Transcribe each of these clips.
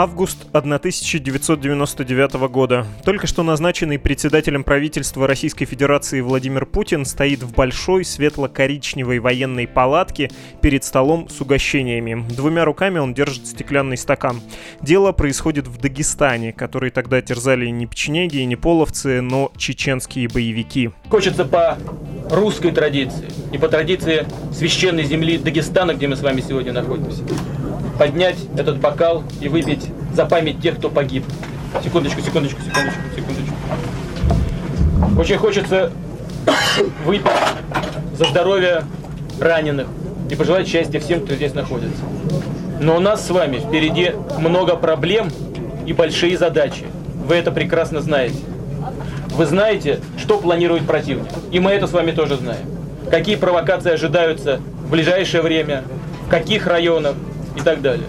Август 1999 года. Только что назначенный председателем правительства Российской Федерации Владимир Путин стоит в большой светло-коричневой военной палатке перед столом с угощениями. Двумя руками он держит стеклянный стакан. Дело происходит в Дагестане, который тогда терзали не печенеги и не половцы, но чеченские боевики. Хочется по русской традиции и по традиции священной земли Дагестана, где мы с вами сегодня находимся поднять этот бокал и выпить за память тех, кто погиб. Секундочку, секундочку, секундочку, секундочку. Очень хочется выпить за здоровье раненых и пожелать счастья всем, кто здесь находится. Но у нас с вами впереди много проблем и большие задачи. Вы это прекрасно знаете. Вы знаете, что планирует противник. И мы это с вами тоже знаем. Какие провокации ожидаются в ближайшее время, в каких районах, и так далее.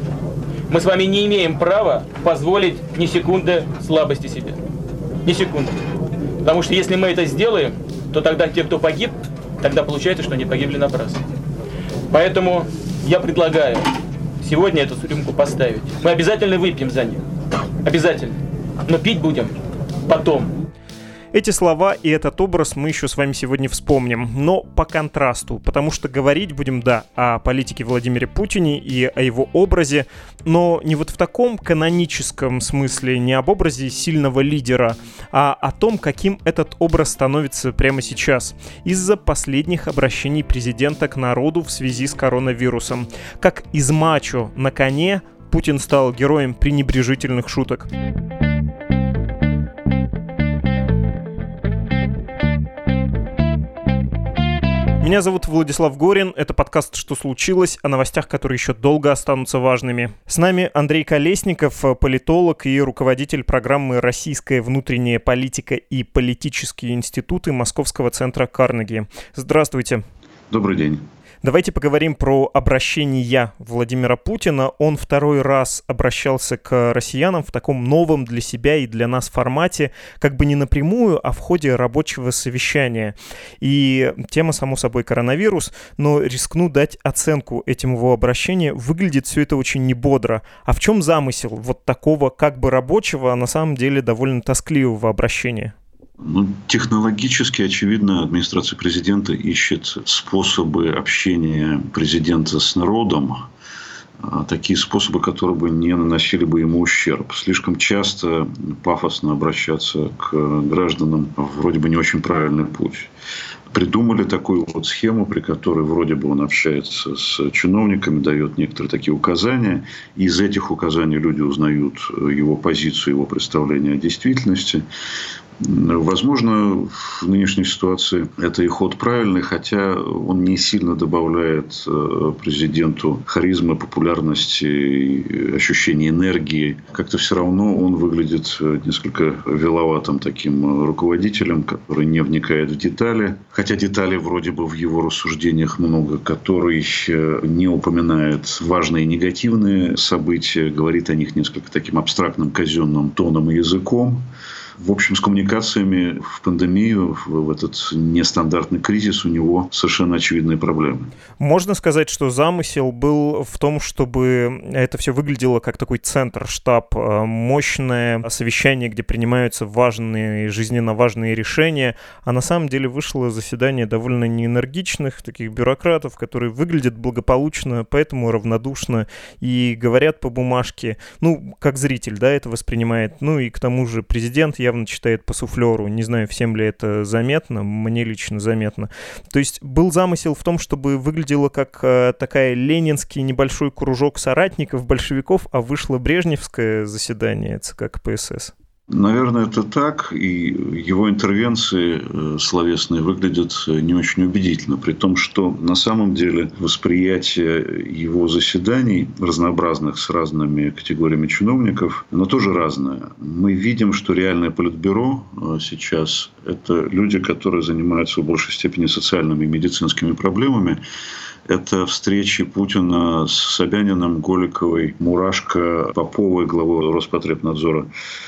Мы с вами не имеем права позволить ни секунды слабости себе. Ни секунды. Потому что если мы это сделаем, то тогда те, кто погиб, тогда получается, что они погибли напрасно. Поэтому я предлагаю сегодня эту рюмку поставить. Мы обязательно выпьем за них. Обязательно. Но пить будем потом. Эти слова и этот образ мы еще с вами сегодня вспомним, но по контрасту, потому что говорить будем, да, о политике Владимире Путине и о его образе, но не вот в таком каноническом смысле, не об образе сильного лидера, а о том, каким этот образ становится прямо сейчас, из-за последних обращений президента к народу в связи с коронавирусом. Как из мачо на коне Путин стал героем пренебрежительных шуток. Меня зовут Владислав Горин, это подкаст «Что случилось?» о новостях, которые еще долго останутся важными. С нами Андрей Колесников, политолог и руководитель программы «Российская внутренняя политика и политические институты» Московского центра Карнеги. Здравствуйте. Добрый день. Давайте поговорим про обращение Владимира Путина. Он второй раз обращался к россиянам в таком новом для себя и для нас формате, как бы не напрямую, а в ходе рабочего совещания. И тема, само собой, коронавирус, но рискну дать оценку этим его обращения. Выглядит все это очень небодро. А в чем замысел вот такого как бы рабочего, а на самом деле довольно тоскливого обращения? Ну, технологически, очевидно, администрация президента ищет способы общения президента с народом, а, такие способы, которые бы не наносили бы ему ущерб. Слишком часто пафосно обращаться к гражданам вроде бы не очень правильный путь. Придумали такую вот схему, при которой вроде бы он общается с чиновниками, дает некоторые такие указания. И из этих указаний люди узнают его позицию, его представление о действительности. Возможно, в нынешней ситуации это и ход правильный, хотя он не сильно добавляет э, президенту харизмы, популярности, ощущения энергии. Как-то все равно он выглядит э, несколько виловатым таким руководителем, который не вникает в детали. Хотя деталей вроде бы в его рассуждениях много, который э, не упоминает важные негативные события, говорит о них несколько таким абстрактным казенным тоном и языком. В общем, с коммуникациями в пандемию, в этот нестандартный кризис у него совершенно очевидные проблемы. Можно сказать, что замысел был в том, чтобы это все выглядело как такой центр, штаб, э, мощное совещание, где принимаются важные, жизненно важные решения, а на самом деле вышло заседание довольно неэнергичных таких бюрократов, которые выглядят благополучно, поэтому равнодушно и говорят по бумажке, ну, как зритель, да, это воспринимает, ну и к тому же президент, я явно читает по суфлеру. Не знаю, всем ли это заметно, мне лично заметно. То есть был замысел в том, чтобы выглядело как э, такая ленинский небольшой кружок соратников, большевиков, а вышло брежневское заседание ЦК КПСС. Наверное, это так, и его интервенции э, словесные выглядят э, не очень убедительно, при том, что на самом деле восприятие его заседаний, разнообразных с разными категориями чиновников, оно тоже разное. Мы видим, что реальное политбюро э, сейчас – это люди, которые занимаются в большей степени социальными и медицинскими проблемами, Это встречи Путина с Собяниным, Голиковой, Мурашко, Поповой, главой Роспотребнадзора,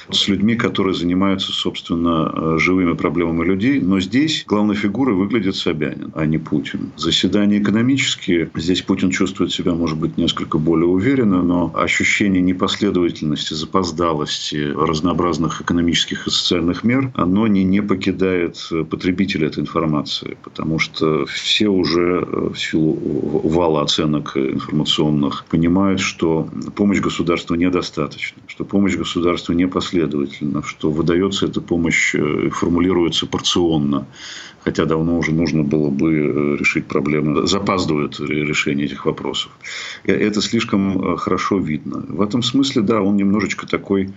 с людьми, которые занимаются, собственно, живыми проблемами людей. Но здесь главной фигурой выглядит Собянин, а не Путин. Заседания экономические. Здесь Путин чувствует себя, может быть, несколько более уверенно, но ощущение непоследовательности, запоздалости разнообразных экономических и социальных мер, оно не, не покидает потребителя этой информации, потому что все уже в силу вала оценок информационных понимают, что помощь государства недостаточна, что помощь государства непоследовательна, что выдается эта помощь, э, формулируется порционно, хотя давно уже нужно было бы э, решить проблемы. Запаздывает решение этих вопросов. Это слишком э, хорошо видно. В этом смысле, да, он немножечко такой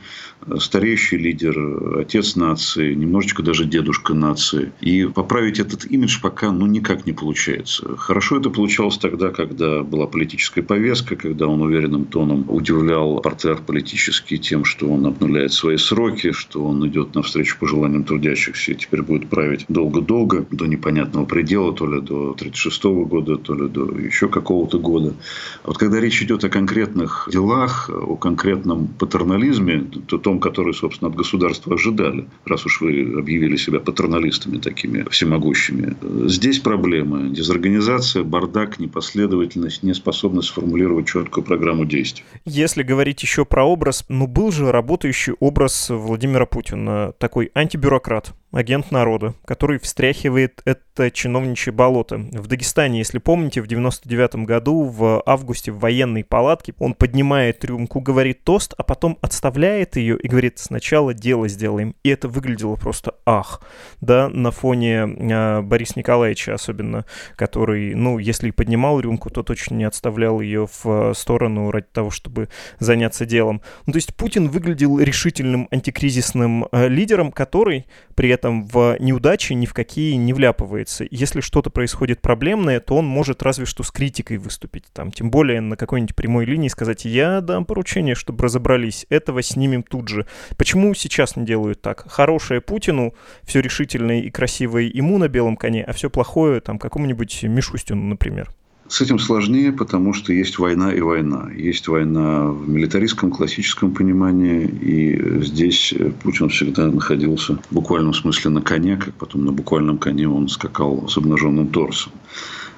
стареющий лидер, отец нации, немножечко даже дедушка нации. И поправить этот имидж пока ну, никак не получается. Хорошо это получалось тогда, когда была политическая повестка, когда он уверенным тоном удивлял портер политический тем, что он обнуляет свои сроки, что он идет навстречу пожеланиям трудящихся и теперь будет править долго-долго долго, до непонятного предела, то ли до 1936 года, то ли до еще какого-то года. А вот когда речь идет о конкретных делах, о конкретном патернализме, то том, который, собственно, от государства ожидали, раз уж вы объявили себя патерналистами такими всемогущими, здесь проблемы. Дезорганизация, бардак, непоследовательность, неспособность сформулировать четкую программу действий. Если говорить еще про образ, ну был же работающий образ Владимира Путина, такой антибюрократ, агент народа, который встряхивает это чиновничье болото. В Дагестане, если помните, в 99 году в августе в военной палатке он поднимает рюмку, говорит тост, а потом отставляет ее и говорит сначала дело сделаем. И это выглядело просто ах, да, на фоне э, Бориса Николаевича особенно, который, ну, если и поднимал рюмку, то точно не отставлял ее в сторону ради того, чтобы заняться делом. Ну, то есть Путин выглядел решительным антикризисным э, лидером, который при этом этом в неудачи ни в какие не вляпывается. Если что-то происходит проблемное, то он может разве что с критикой выступить. Там, тем более на какой-нибудь прямой линии сказать, я дам поручение, чтобы разобрались, этого снимем тут же. Почему сейчас не делают так? Хорошее Путину, все решительное и красивое ему на белом коне, а все плохое там какому-нибудь Мишустину, например. С этим сложнее, потому что есть война и война. Есть война в милитаристском классическом понимании, и здесь Путин всегда находился в буквальном смысле на коне, как потом на буквальном коне он скакал с обнаженным торсом.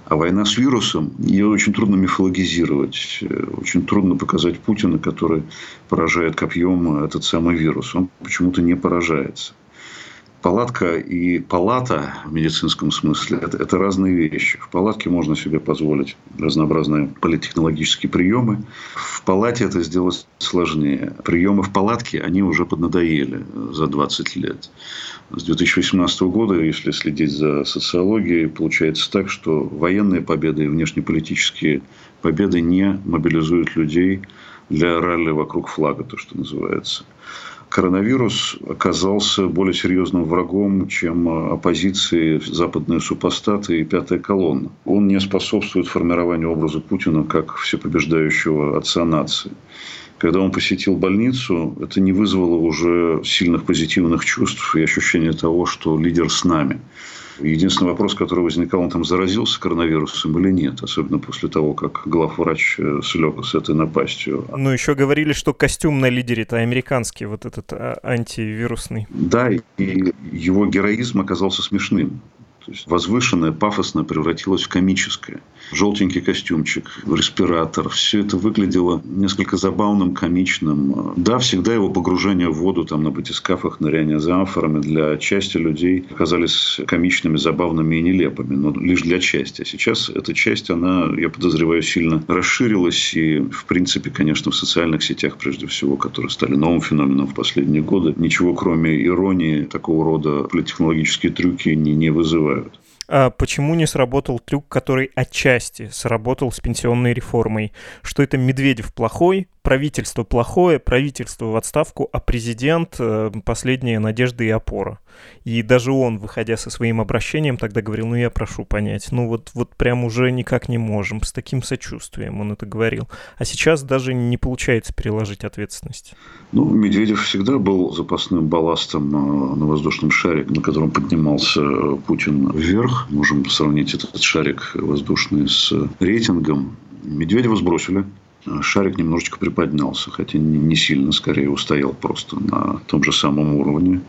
А война с вирусом, ее очень трудно мифологизировать. Очень трудно показать Путина, который поражает копьем этот самый вирус. Он почему-то не поражается палатка и палата в медицинском смысле это, это разные вещи. В палатке можно себе позволить разнообразные политтехнологические приемы. В палате это сделать сложнее. Приемы в палатке, они уже поднадоели за 20 лет. С 2018 года, если следить за социологией, получается так, что военные победы и внешнеполитические победы не мобилизуют людей для ралли вокруг флага, то, что называется коронавирус оказался более серьезным врагом, чем оппозиции, западные супостаты и пятая колонна. Он не способствует формированию образа Путина как всепобеждающего отца нации. Когда он посетил больницу, это не вызвало уже сильных позитивных чувств и ощущения того, что лидер с нами. Единственный вопрос, который возникал, он там заразился коронавирусом или нет, особенно после того, как главврач э, слег с этой напастью. Ну, еще говорили, что костюм на лидере-то американский, вот этот а, антивирусный. Да, и его героизм оказался смешным. То есть возвышенное, пафосное превратилось в комическое. Желтенький костюмчик, респиратор. Все это выглядело несколько забавным, комичным. Да, всегда его погружение в воду там, на батискафах, ныряние за амфорами для части людей оказались комичными, забавными и нелепыми. Но лишь для части. А сейчас эта часть, она, я подозреваю, сильно расширилась. И, в принципе, конечно, в социальных сетях, прежде всего, которые стали новым феноменом в последние годы, ничего кроме иронии такого рода политтехнологические трюки не, не вызывают устраивают. А почему не сработал трюк, который отчасти сработал с пенсионной реформой? Что это Медведев плохой, правительство плохое, правительство в отставку, а президент э, последняя надежда и опора. И даже он, выходя со своим обращением, тогда говорил, ну я прошу понять, ну вот, вот прям уже никак не можем, с таким сочувствием он это говорил. А сейчас даже не получается переложить ответственность. Ну, Медведев всегда был запасным балластом э, на воздушном шаре, на котором поднимался э, Путин вверх. Можем сравнить этот шарик воздушный с рейтингом. Медведева сбросили шарик немножечко приподнялся, хотя не сильно, скорее устоял просто на том же самом уровне.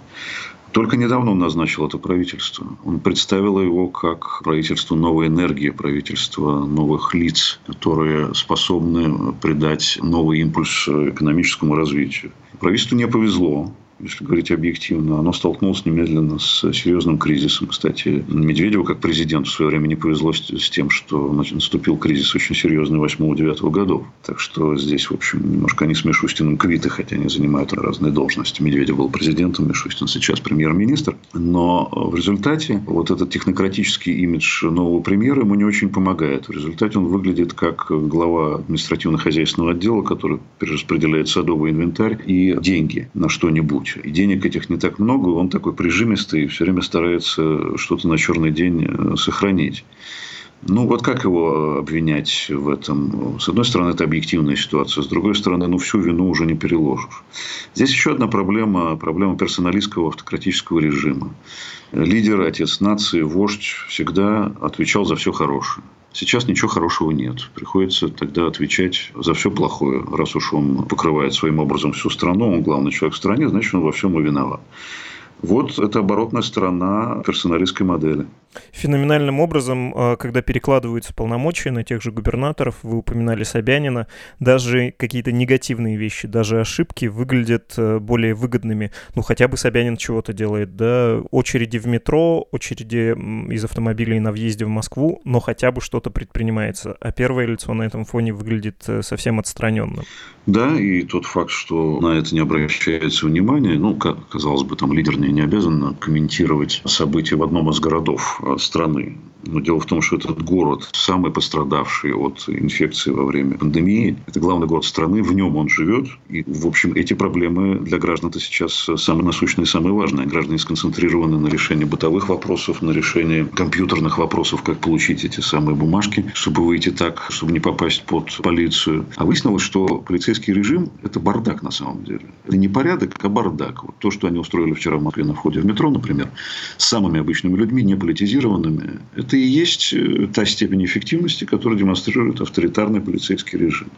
Только недавно он назначил это правительство. Он представил его как правительство новой энергии, правительство новых лиц, которые способны придать новый импульс экономическому развитию. Правительству не повезло если говорить объективно, оно столкнулось немедленно с серьезным кризисом. Кстати, Медведеву как президенту в свое время не повезло с тем, что наступил кризис очень серьезный 8-9 годов. Так что здесь, в общем, немножко они с Мишустиным квиты, хотя они занимают разные должности. Медведев был президентом, Мишустин сейчас премьер-министр. Но в результате вот этот технократический имидж нового премьера ему не очень помогает. В результате он выглядит как глава административно-хозяйственного отдела, который перераспределяет садовый инвентарь и деньги на что-нибудь куча. И денег этих не так много, он такой прижимистый, все время старается что-то на черный день э, сохранить. Ну, вот как его обвинять в этом? С одной стороны, это объективная ситуация. С другой стороны, ну, всю вину уже не переложишь. Здесь еще одна проблема. Проблема персоналистского автократического режима. Лидер, отец нации, вождь всегда отвечал за все хорошее. Сейчас ничего хорошего нет. Приходится тогда отвечать за все плохое. Раз уж он покрывает своим образом всю страну, он главный человек в стране, значит, он во всем и виноват. Вот это оборотная сторона персоналистской модели. Феноменальным образом, а, когда перекладываются полномочия на тех же губернаторов, вы упоминали Собянина, даже какие-то негативные вещи, даже ошибки выглядят э, более выгодными. Ну, хотя бы Собянин чего-то делает, да, очереди в метро, очереди из автомобилей на въезде в Москву, но хотя бы что-то предпринимается. А первое лицо на этом фоне выглядит э, совсем отстраненным. Да, и тот факт, что на это не обращается внимания, ну, как, казалось бы, там лидер не обязан комментировать события в одном из городов э, страны. Но дело в том, что этот город самый пострадавший от инфекции во время пандемии. Это главный город страны, в нем он живет. И, в общем, эти проблемы для граждан-то сейчас самые насущные самые важные. Граждане сконцентрированы на решении бытовых вопросов, на решении компьютерных вопросов, как получить эти самые бумажки, чтобы выйти так, чтобы не попасть под полицию. А выяснилось, что полицейский режим – это бардак на самом деле. Это не порядок, а бардак. Вот то, что они устроили вчера в Москве на входе в метро, например, с самыми обычными людьми, не политизированными, это и есть э, та степень эффективности, которую демонстрирует авторитарный полицейский режим.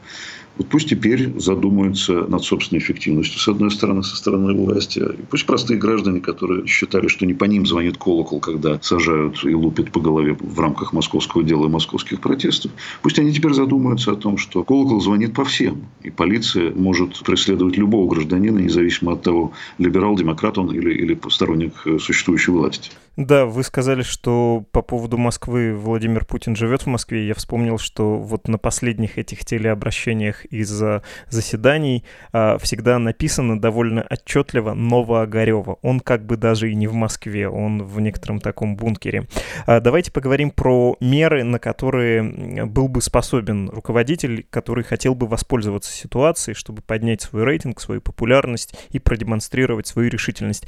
Вот пусть теперь задумаются над собственной эффективностью, с одной стороны, со стороны власти. И пусть простые граждане, которые считали, что не по ним звонит колокол, когда сажают и лупят по голове в рамках московского дела и московских протестов, пусть они теперь задумаются о том, что колокол звонит по всем. И полиция может преследовать любого гражданина, независимо от того, либерал, демократ он или, или сторонник э, существующей власти. Да, вы сказали, что по поводу Москвы Владимир Путин живет в Москве. Я вспомнил, что вот на последних этих телеобращениях из-за заседаний а, всегда написано довольно отчетливо Новоогарева. Он как бы даже и не в Москве, он в некотором таком бункере. А, давайте поговорим про меры, на которые был бы способен руководитель, который хотел бы воспользоваться ситуацией, чтобы поднять свой рейтинг, свою популярность и продемонстрировать свою решительность.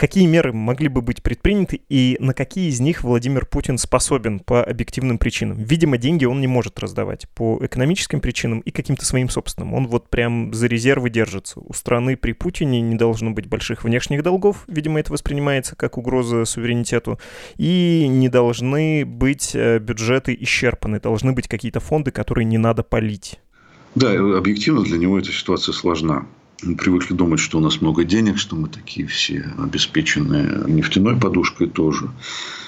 Какие меры могли бы быть предприняты и на какие из них Владимир Путин способен по объективным причинам? Видимо, деньги он не может раздавать по экономическим причинам и каким-то своим собственным. Он вот прям за резервы держится. У страны при Путине не должно быть больших внешних долгов, видимо, это воспринимается как угроза суверенитету, и не должны быть э, бюджеты исчерпаны, должны быть какие-то фонды, которые не надо полить. Да, объективно для него эта ситуация сложна. Мы привыкли думать, что у нас много денег, что мы такие все обеспеченные нефтяной подушкой тоже.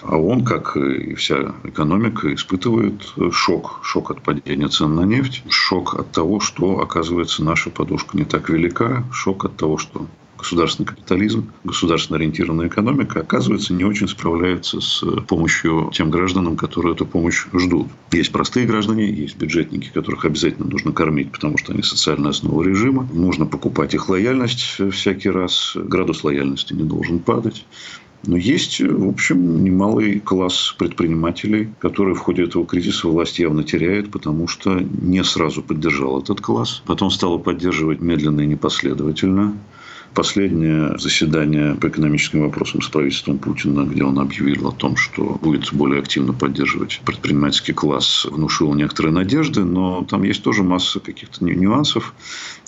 А он, как и вся экономика, испытывает шок. Шок от падения цен на нефть, шок от того, что, оказывается, наша подушка не так велика, шок от того, что государственный капитализм, государственно ориентированная экономика, оказывается, не очень справляется с помощью тем гражданам, которые эту помощь ждут. Есть простые граждане, есть бюджетники, которых обязательно нужно кормить, потому что они социальная основа режима. Нужно покупать их лояльность всякий раз. Градус лояльности не должен падать. Но есть, в общем, немалый класс предпринимателей, которые в ходе этого кризиса власть явно теряет, потому что не сразу поддержал этот класс. Потом стало поддерживать медленно и непоследовательно. Последнее заседание по экономическим вопросам с правительством Путина, где он объявил о том, что будет более активно поддерживать предпринимательский класс, внушил некоторые надежды, но там есть тоже масса каких-то нюансов.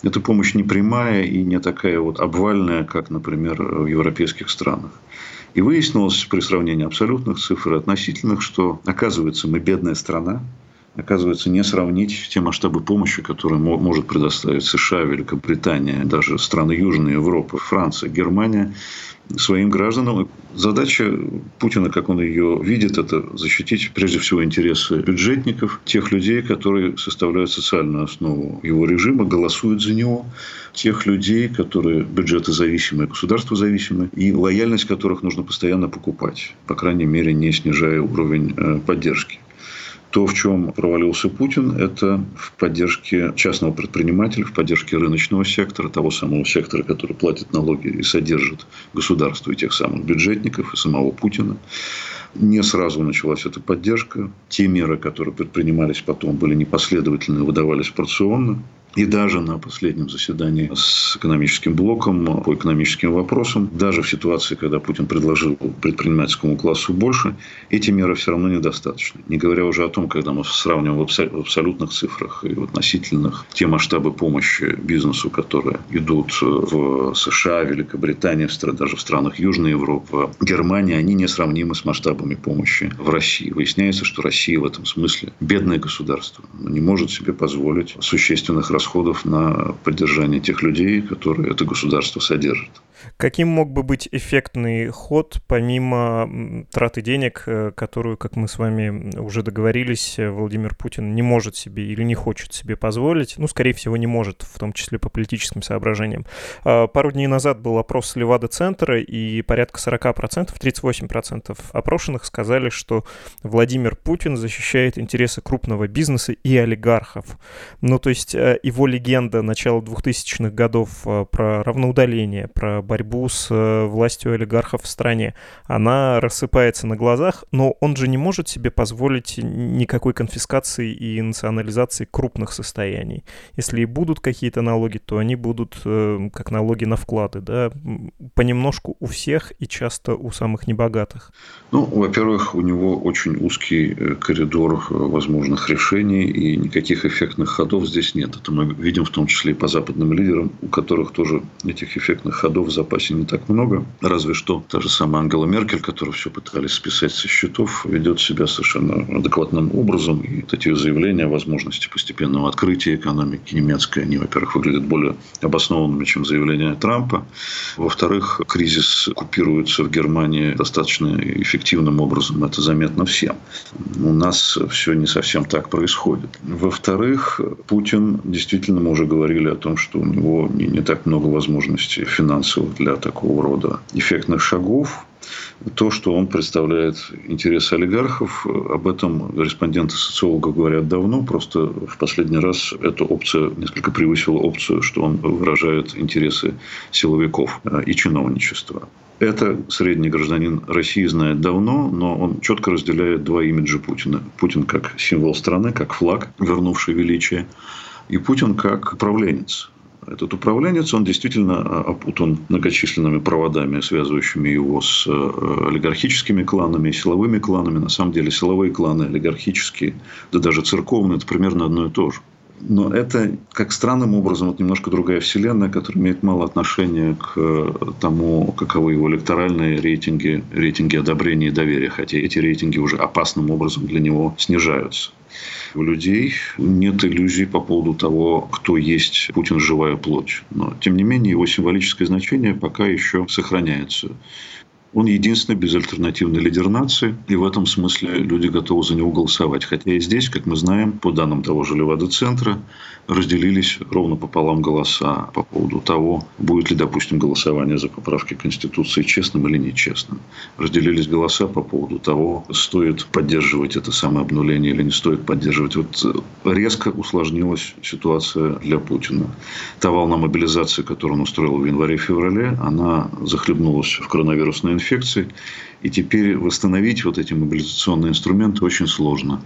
Эта помощь не прямая и не такая вот обвальная, как, например, в европейских странах. И выяснилось при сравнении абсолютных цифр и относительных, что, оказывается, мы бедная страна, оказывается, не сравнить те масштабы помощи, которые может предоставить США, Великобритания, даже страны Южной Европы, Франция, Германия своим гражданам. Задача Путина, как он ее видит, это защитить прежде всего интересы бюджетников, тех людей, которые составляют социальную основу его режима, голосуют за него, тех людей, которые бюджеты зависимые, государства зависимые, и лояльность которых нужно постоянно покупать, по крайней мере, не снижая уровень э, поддержки. То, в чем провалился Путин, это в поддержке частного предпринимателя, в поддержке рыночного сектора, того самого сектора, который платит налоги и содержит государство и тех самых бюджетников, и самого Путина. Не сразу началась эта поддержка. Те меры, которые предпринимались потом, были непоследовательны, выдавались порционно. И даже на последнем заседании с экономическим блоком по экономическим вопросам, даже в ситуации, когда Путин предложил предпринимательскому классу больше, эти меры все равно недостаточны. Не говоря уже о том, когда мы сравниваем в абсолютных цифрах и в относительных те масштабы помощи бизнесу, которые идут в США, Великобритании, даже в странах Южной Европы, Германии, они несравнимы с масштабами помощи в России. Выясняется, что Россия в этом смысле бедное государство. Оно не может себе позволить существенных расходов расходов на поддержание тех людей, которые это государство содержит. Каким мог бы быть эффектный ход, помимо траты денег, э, которую, как мы с вами уже договорились, э, Владимир Путин не может себе или не хочет себе позволить? Ну, скорее всего, не может, в том числе по политическим соображениям. А, пару дней назад был опрос Левада-центра, и порядка 40%, 38% опрошенных сказали, что Владимир Путин защищает интересы крупного бизнеса и олигархов. Ну, то есть э, его легенда начала 2000-х годов про равноудаление, про борьбу с э, властью олигархов в стране. Она рассыпается на глазах, но он же не может себе позволить никакой конфискации и национализации крупных состояний. Если и будут какие-то налоги, то они будут э, как налоги на вклады, да, понемножку у всех и часто у самых небогатых. Ну, во-первых, у него очень узкий э, коридор возможных решений, и никаких эффектных ходов здесь нет. Это мы видим в том числе и по западным лидерам, у которых тоже этих эффектных ходов запасе не так много. Разве что та же самая Ангела Меркель, которую все пытались списать со счетов, ведет себя совершенно адекватным образом. И вот эти заявления о возможности постепенного открытия экономики немецкой, они, во-первых, выглядят более обоснованными, чем заявления Трампа. Во-вторых, кризис купируется в Германии достаточно эффективным образом. Это заметно всем. У нас все не совсем так происходит. Во-вторых, Путин, действительно, мы уже говорили о том, что у него не, не так много возможностей финансовых для такого рода эффектных шагов. То, что он представляет интересы олигархов, об этом респонденты социологов говорят давно. Просто в последний раз эта опция несколько превысила опцию, что он выражает интересы силовиков э, и чиновничества. Это средний гражданин России знает давно, но он четко разделяет два имиджа Путина. Путин как символ страны, как флаг, вернувший величие, и Путин как управленец, этот управленец, он действительно а, опутан многочисленными проводами, связывающими его с э, олигархическими кланами, силовыми кланами. На самом деле силовые кланы, олигархические, да даже церковные, это примерно одно и то же. Но это как странным образом вот немножко другая вселенная, которая имеет мало отношения к э, тому, каковы его электоральные рейтинги, рейтинги одобрения и доверия. Хотя эти рейтинги уже опасным образом для него снижаются. У людей нет иллюзий по поводу того, кто есть Путин живая плоть. Но, тем не менее, его символическое значение пока еще сохраняется. Он единственный безальтернативный лидер нации, и в этом смысле люди готовы за него голосовать. Хотя и здесь, как мы знаем, по данным того же Левада-центра, разделились ровно пополам голоса по поводу того, будет ли, допустим, голосование за поправки Конституции честным или нечестным. Разделились голоса по поводу того, стоит поддерживать это самое обнуление или не стоит поддерживать. Вот резко усложнилась ситуация для Путина. Та волна мобилизации, которую он устроил в январе-феврале, она захлебнулась в коронавирусной инфекции инфекции. И теперь восстановить вот эти мобилизационные инструменты очень сложно.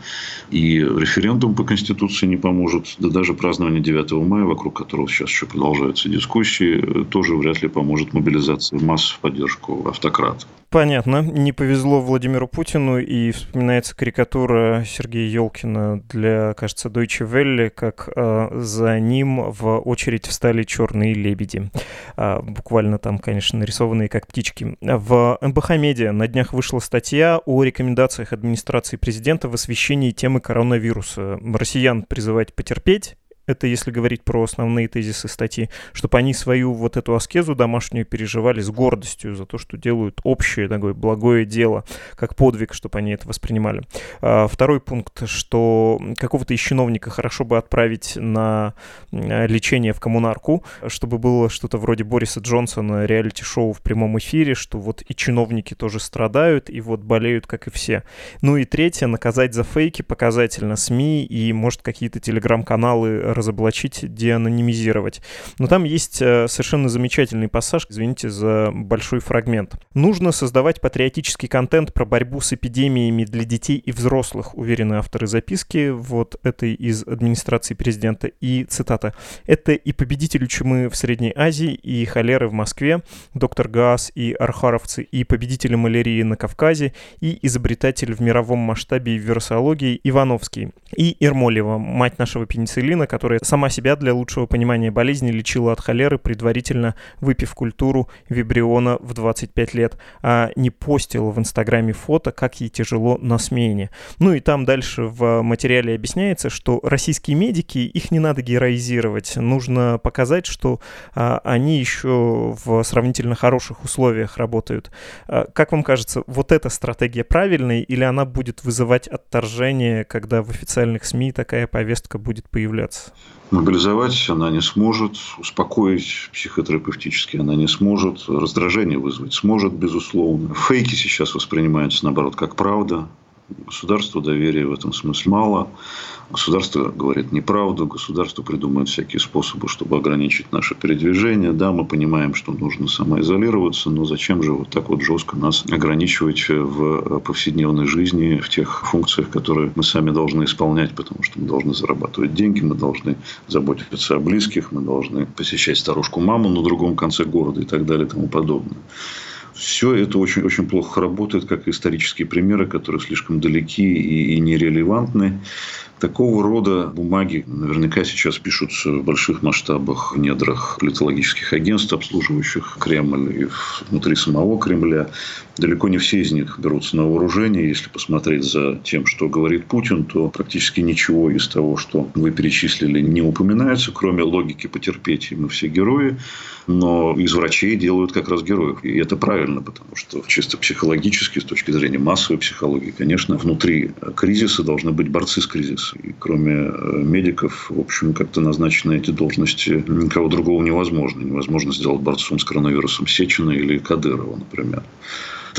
И референдум по Конституции не поможет, да даже празднование 9 мая, вокруг которого сейчас еще продолжаются дискуссии, тоже вряд ли поможет мобилизации масс в поддержку автократа. Понятно. Не повезло Владимиру Путину, и вспоминается карикатура Сергея Елкина для, кажется, Deutsche Welle, как э, за ним в очередь встали черные лебеди. Э, буквально там, конечно, нарисованные как птички. В МБХ Медиа на днях вышла статья о рекомендациях администрации президента в освещении темы коронавируса. Россиян призывать потерпеть, это если говорить про основные тезисы статьи, чтобы они свою вот эту аскезу домашнюю переживали с гордостью за то, что делают общее такое благое дело, как подвиг, чтобы они это воспринимали. А, второй пункт, что какого-то из чиновника хорошо бы отправить на лечение в коммунарку, чтобы было что-то вроде Бориса Джонсона, реалити-шоу в прямом эфире, что вот и чиновники тоже страдают, и вот болеют, как и все. Ну и третье, наказать за фейки показательно СМИ и, может, какие-то телеграм-каналы разоблачить, деанонимизировать. Но там есть э, совершенно замечательный пассаж, извините за большой фрагмент. Нужно создавать патриотический контент про борьбу с эпидемиями для детей и взрослых, уверены авторы записки вот этой из администрации президента. И цитата. Это и победители чумы в Средней Азии, и холеры в Москве, доктор Гаас и архаровцы, и победители малярии на Кавказе, и изобретатель в мировом масштабе вирусологии Ивановский, и Ермолева, мать нашего пенициллина, которая сама себя для лучшего понимания болезни лечила от холеры, предварительно выпив культуру вибриона в 25 лет, а не постила в Инстаграме фото, как ей тяжело на смене. Ну и там дальше в материале объясняется, что российские медики, их не надо героизировать, нужно показать, что а, они еще в сравнительно хороших условиях работают. А, как вам кажется, вот эта стратегия правильная или она будет вызывать отторжение, когда в официальных СМИ такая повестка будет появляться? Мобилизовать она не сможет, успокоить психотерапевтически она не сможет, раздражение вызвать сможет, безусловно. Фейки сейчас воспринимаются, наоборот, как правда. Государству доверия в этом смысле мало. Государство говорит неправду, государство придумывает всякие способы, чтобы ограничить наше передвижение. Да, мы понимаем, что нужно самоизолироваться, но зачем же вот так вот жестко нас ограничивать в повседневной жизни, в тех функциях, которые мы сами должны исполнять, потому что мы должны зарабатывать деньги, мы должны заботиться о близких, мы должны посещать старушку-маму на другом конце города и так далее и тому подобное. Все это очень, очень плохо работает, как исторические примеры, которые слишком далеки и, и нерелевантны. Такого рода бумаги наверняка сейчас пишутся в больших масштабах в недрах политологических агентств, обслуживающих Кремль и внутри самого Кремля. Далеко не все из них берутся на вооружение. Если посмотреть за тем, что говорит Путин, то практически ничего из того, что вы перечислили, не упоминается, кроме логики потерпеть, и мы все герои. Но из врачей делают как раз героев. И это правильно, потому что чисто психологически, с точки зрения массовой психологии, конечно, внутри кризиса должны быть борцы с кризисом. И кроме э, медиков, в общем, как-то назначить на эти должности никого другого невозможно. Невозможно сделать борцом с коронавирусом Сечина или Кадырова, например.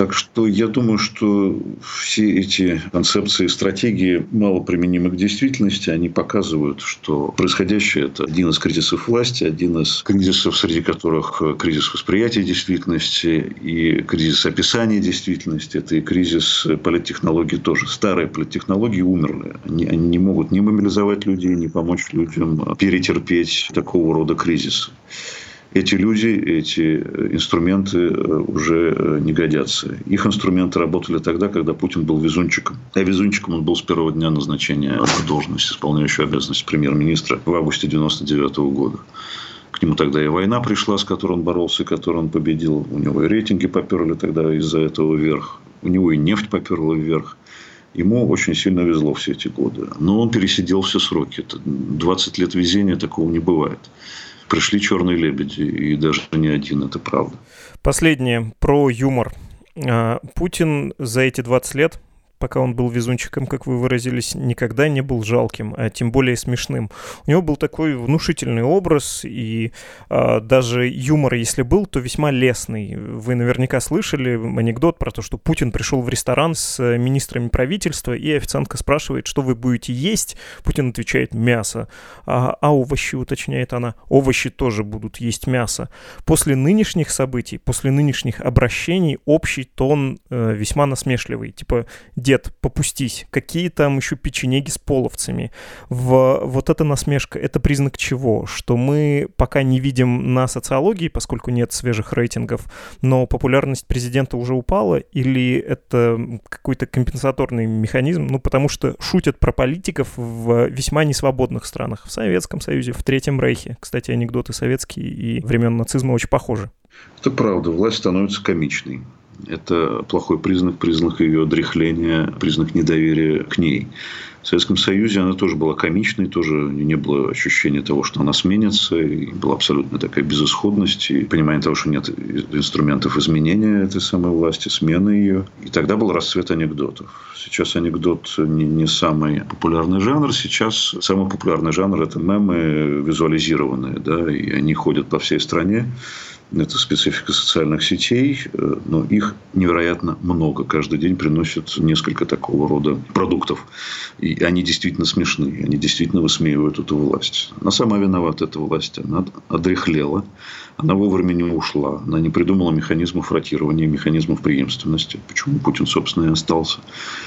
Так что я думаю, что все эти концепции и стратегии мало применимы к действительности. Они показывают, что происходящее – это один из кризисов власти, один из кризисов, среди которых кризис восприятия действительности и кризис описания действительности. Это и кризис политтехнологий тоже. Старые политтехнологии умерли. Они, они не могут ни мобилизовать людей, ни помочь людям перетерпеть такого рода кризисы эти люди, эти инструменты э, уже э, не годятся. Их инструменты работали тогда, когда Путин был везунчиком. А везунчиком он был с первого дня назначения на должность, исполняющую обязанности премьер-министра в августе 1999 года. К нему тогда и война пришла, с которой он боролся, которую он победил. У него и рейтинги поперли тогда из-за этого вверх. У него и нефть поперла вверх. Ему очень сильно везло все эти годы. Но он пересидел все сроки. 20 лет везения такого не бывает пришли черные лебеди, и даже не один, это правда. Последнее про юмор. А, Путин за эти 20 лет пока он был везунчиком, как вы выразились, никогда не был жалким, а тем более смешным. У него был такой внушительный образ, и а, даже юмор, если был, то весьма лесный. Вы наверняка слышали анекдот про то, что Путин пришел в ресторан с министрами правительства, и официантка спрашивает, что вы будете есть. Путин отвечает «мясо». А, а овощи, уточняет она, овощи тоже будут есть мясо. После нынешних событий, после нынешних обращений общий тон э, весьма насмешливый. Типа, дед, попустись, какие там еще печенеги с половцами. В, вот эта насмешка, это признак чего? Что мы пока не видим на социологии, поскольку нет свежих рейтингов, но популярность президента уже упала, или это какой-то компенсаторный механизм? Ну, потому что шутят про политиков в весьма несвободных странах. В Советском Союзе, в Третьем Рейхе. Кстати, анекдоты советские и времен нацизма очень похожи. Это правда. Власть становится комичной. Это плохой признак, признак ее дряхления, признак недоверия к ней. В Советском Союзе она тоже была комичной, тоже не было ощущения того, что она сменится, и была абсолютно такая безысходность, и понимание того, что нет инструментов изменения этой самой власти, смены ее. И тогда был расцвет анекдотов. Сейчас анекдот не, не самый популярный жанр, сейчас самый популярный жанр – это мемы визуализированные, да, и они ходят по всей стране это специфика социальных сетей, э, но их невероятно много. Каждый день приносят несколько такого рода продуктов. И они действительно смешные, они действительно высмеивают эту власть. Она сама виновата, эта власть. Она одрехлела, она вовремя не ушла, она не придумала механизмов ротирования, механизмов преемственности. Почему Путин, собственно, и остался.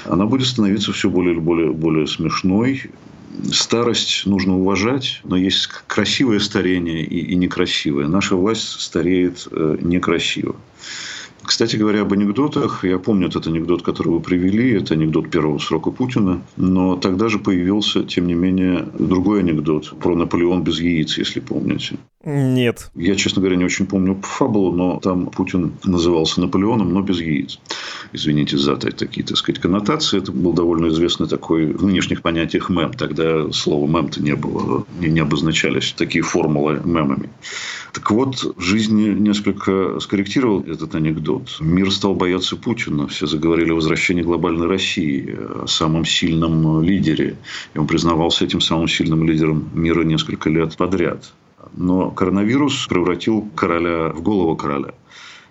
Она будет становиться все более и более, более смешной, старость нужно уважать, но есть красивое старение и, и некрасивое. Наша власть стареет э, некрасиво. Кстати говоря, об анекдотах. Я помню этот анекдот, который вы привели. Это анекдот первого срока Путина. Но тогда же появился, тем не менее, другой анекдот про Наполеон без яиц, если помните. Нет. Я, честно говоря, не очень помню фабулу, но там Путин назывался Наполеоном, но без яиц. Извините за такие, так сказать, коннотации. Это был довольно известный такой в нынешних понятиях мем. Тогда слова мем-то не было, не обозначались такие формулы мемами. Так вот, жизнь несколько скорректировал этот анекдот. Мир стал бояться Путина. Все заговорили о возвращении глобальной России, о самом сильном лидере. И он признавался этим самым сильным лидером мира несколько лет подряд. Но коронавирус превратил короля в голову короля.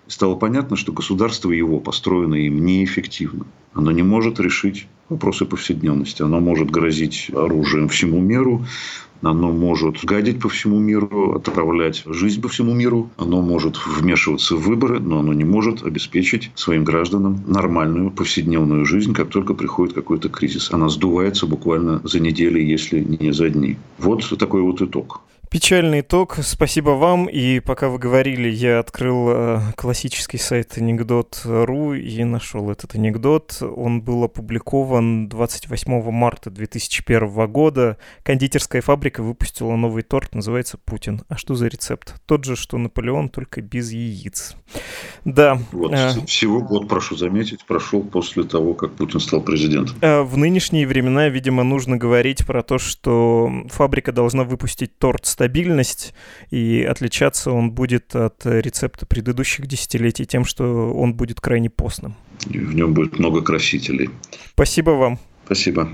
Стало понятно, что государство его построено им неэффективно. Оно не может решить вопросы повседневности. Оно может грозить оружием всему миру, оно может гадить по всему миру, отравлять жизнь по всему миру. Оно может вмешиваться в выборы, но оно не может обеспечить своим гражданам нормальную повседневную жизнь, как только приходит какой-то кризис. Она сдувается буквально за недели, если не за дни. Вот такой вот итог. Печальный итог. Спасибо вам. И пока вы говорили, я открыл э, классический сайт анекдот.ру и нашел этот анекдот. Он был опубликован 28 марта 2001 года. Кондитерская фабрика выпустила новый торт, называется «Путин». А что за рецепт? Тот же, что Наполеон, только без яиц. Да. Вот, э, всего год, прошу заметить, прошел после того, как Путин стал президентом. Э, в нынешние времена, видимо, нужно говорить про то, что фабрика должна выпустить торт с стабильность, и отличаться он будет от рецепта предыдущих десятилетий тем, что он будет крайне постным. И в нем будет много красителей. Спасибо вам. Спасибо.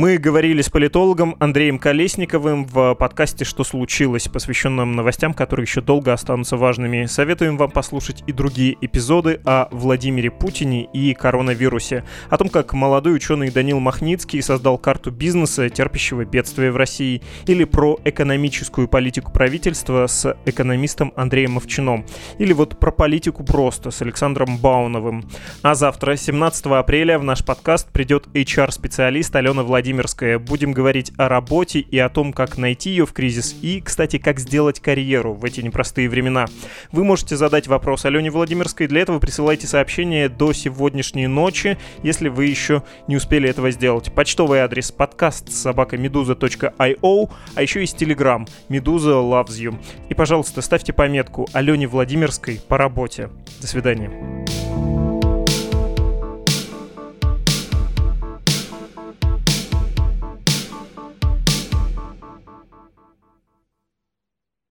Мы говорили с политологом Андреем Колесниковым в подкасте «Что случилось?», посвященном новостям, которые еще долго останутся важными. Советуем вам послушать и другие эпизоды о Владимире Путине и коронавирусе, о том, как молодой ученый Данил Махницкий создал карту бизнеса, терпящего бедствия в России, или про экономическую политику правительства с экономистом Андреем Мовчином, или вот про политику просто с Александром Бауновым. А завтра, 17 апреля, в наш подкаст придет HR-специалист Алена Владимировна Владимирская. Будем говорить о работе и о том, как найти ее в кризис и, кстати, как сделать карьеру в эти непростые времена. Вы можете задать вопрос Алене Владимирской. Для этого присылайте сообщение до сегодняшней ночи, если вы еще не успели этого сделать. Почтовый адрес подкаст собакамедуза.io, а еще есть телеграм Медуза loves you. И, пожалуйста, ставьте пометку Алене Владимирской по работе. До свидания.